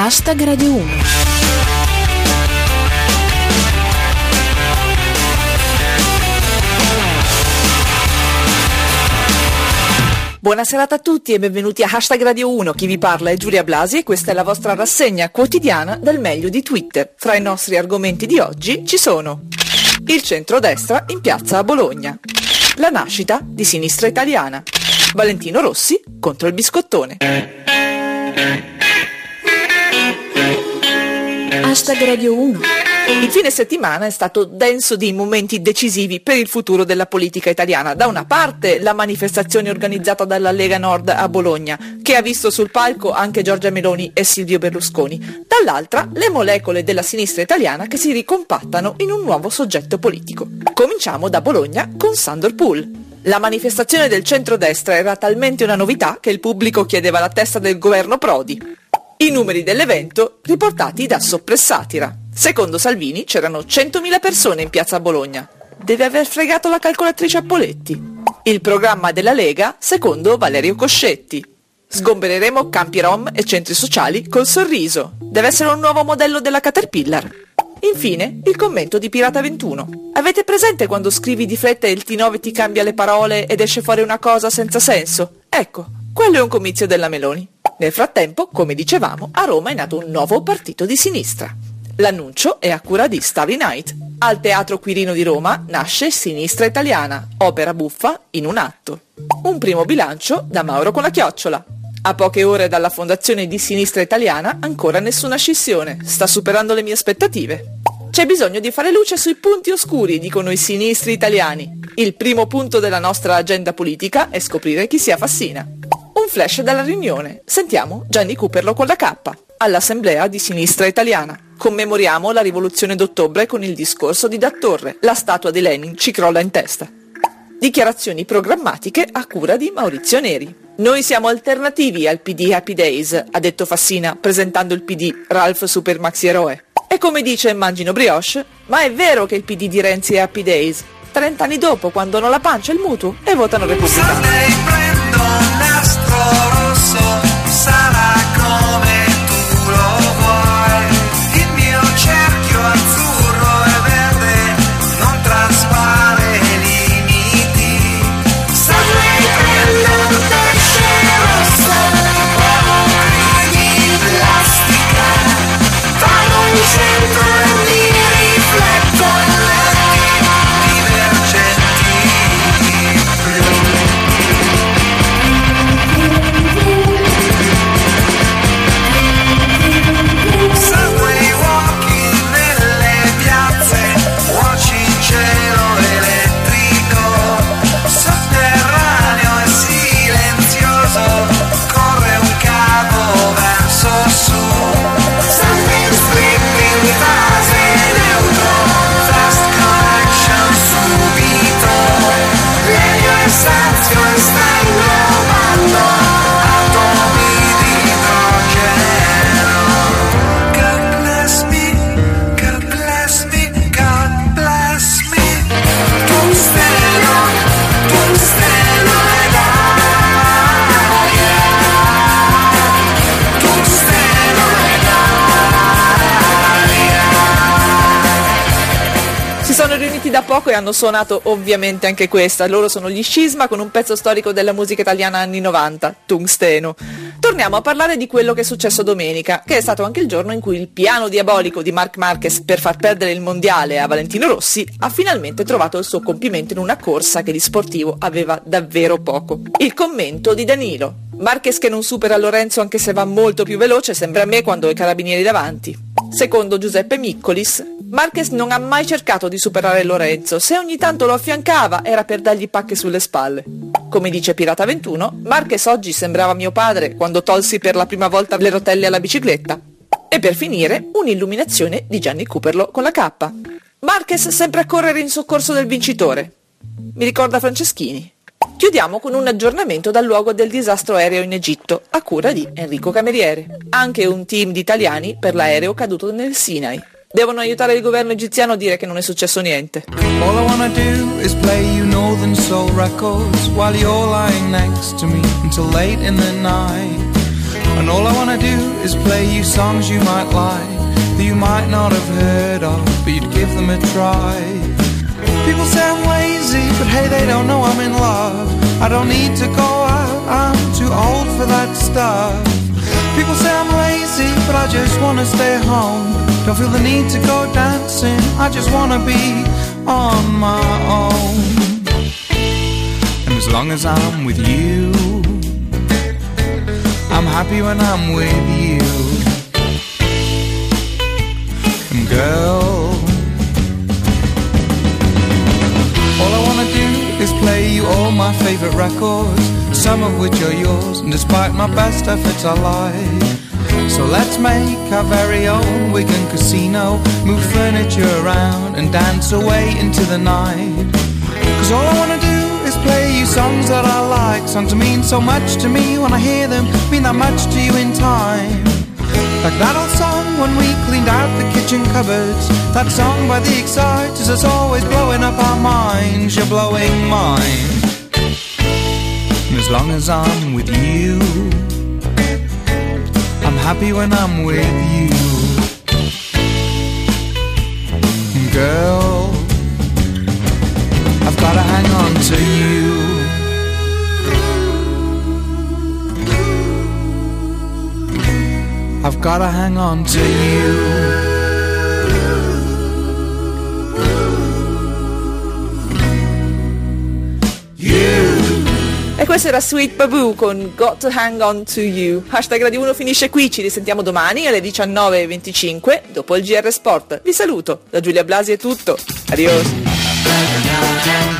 Hashtag Radio 1. Buona serata a tutti e benvenuti a Hashtag Radio 1. Chi vi parla è Giulia Blasi e questa è la vostra rassegna quotidiana del meglio di Twitter. Fra i nostri argomenti di oggi ci sono il centrodestra in piazza a Bologna, la nascita di sinistra italiana, Valentino Rossi contro il biscottone. Hashtag Radio 1. Il fine settimana è stato denso di momenti decisivi per il futuro della politica italiana. Da una parte la manifestazione organizzata dalla Lega Nord a Bologna, che ha visto sul palco anche Giorgia Meloni e Silvio Berlusconi. Dall'altra le molecole della sinistra italiana che si ricompattano in un nuovo soggetto politico. Cominciamo da Bologna con Sandor Pool. La manifestazione del centrodestra era talmente una novità che il pubblico chiedeva la testa del governo Prodi. I numeri dell'evento riportati da Soppressatira. Secondo Salvini c'erano 100.000 persone in piazza Bologna. Deve aver fregato la calcolatrice a Poletti. Il programma della Lega, secondo Valerio Coscetti. Sgombereremo campi rom e centri sociali col sorriso. Deve essere un nuovo modello della Caterpillar. Infine, il commento di Pirata 21. Avete presente quando scrivi di fretta e il T9 ti cambia le parole ed esce fuori una cosa senza senso? Ecco, quello è un comizio della Meloni. Nel frattempo, come dicevamo, a Roma è nato un nuovo partito di sinistra. L'annuncio è a cura di Starry Night. Al Teatro Quirino di Roma nasce Sinistra Italiana, opera buffa in un atto. Un primo bilancio da Mauro con la chiocciola. A poche ore dalla fondazione di Sinistra Italiana ancora nessuna scissione, sta superando le mie aspettative. C'è bisogno di fare luce sui punti oscuri, dicono i sinistri italiani. Il primo punto della nostra agenda politica è scoprire chi sia Fassina. Un flash dalla riunione. Sentiamo Gianni Cooperlo con la K. All'Assemblea di Sinistra Italiana. Commemoriamo la rivoluzione d'ottobre con il discorso di Dattorre. La statua di Lenin ci crolla in testa. Dichiarazioni programmatiche a cura di Maurizio Neri. Noi siamo alternativi al PD Happy Days, ha detto Fassina, presentando il PD Ralph Super Maxi Eroe. E come dice Mangino Brioche, ma è vero che il PD di Renzi è Happy Days? 30 anni dopo, quando hanno la pancia e il mutuo, e votano Repubblica. Riuniti da poco e hanno suonato ovviamente anche questa. Loro sono gli Scisma con un pezzo storico della musica italiana anni 90, Tungsteno. Torniamo a parlare di quello che è successo domenica, che è stato anche il giorno in cui il piano diabolico di Marc Marquez per far perdere il mondiale a Valentino Rossi ha finalmente trovato il suo compimento in una corsa che di sportivo aveva davvero poco. Il commento di Danilo. Marquez che non supera Lorenzo anche se va molto più veloce sembra a me quando ho i carabinieri davanti. Secondo Giuseppe Miccolis, Marquez non ha mai cercato di superare Lorenzo, se ogni tanto lo affiancava era per dargli pacche sulle spalle. Come dice Pirata 21, Marquez oggi sembrava mio padre quando tolsi per la prima volta le rotelle alla bicicletta. E per finire, un'illuminazione di Gianni Cooperlo con la K. Marquez sempre a correre in soccorso del vincitore. Mi ricorda Franceschini. Chiudiamo con un aggiornamento dal luogo del disastro aereo in Egitto, a cura di Enrico Cameriere. Anche un team di italiani per l'aereo caduto nel Sinai. Devono aiutare il governo egiziano a dire che non è successo niente. All I wanna do is play you northern soul records while you're lying next to me until late in the night. And all I wanna do is play you songs you might like that you might not have heard of, but you'd give them a try. People say I'm lazy, but hey, they don't know I'm in love. I don't need to go out, I'm too old for that stuff. People say I'm lazy, but I just wanna stay home. Don't feel the need to go dancing, I just wanna be on my own. And as long as I'm with you, I'm happy when I'm with you. And girl, all my favorite records, some of which are yours, and despite my best efforts, I lie. So let's make our very own Wigan casino, move furniture around and dance away into the night. Cause all I wanna do is play you songs that I like, songs that mean so much to me when I hear them, mean that much to you in time. Like that old song when we cleaned out the kitchen cupboards. That song by the Exciters that's always blowing up our minds. You're blowing mine. As long as I'm with you, I'm happy when I'm with you. Girl, I've gotta hang on to you. I've gotta hang on to you. Questo Sweet Babu con Got to Hang On To You. Hashtag Radio 1 finisce qui, ci risentiamo domani alle 19.25 dopo il GR Sport. Vi saluto, da Giulia Blasi è tutto. Adios.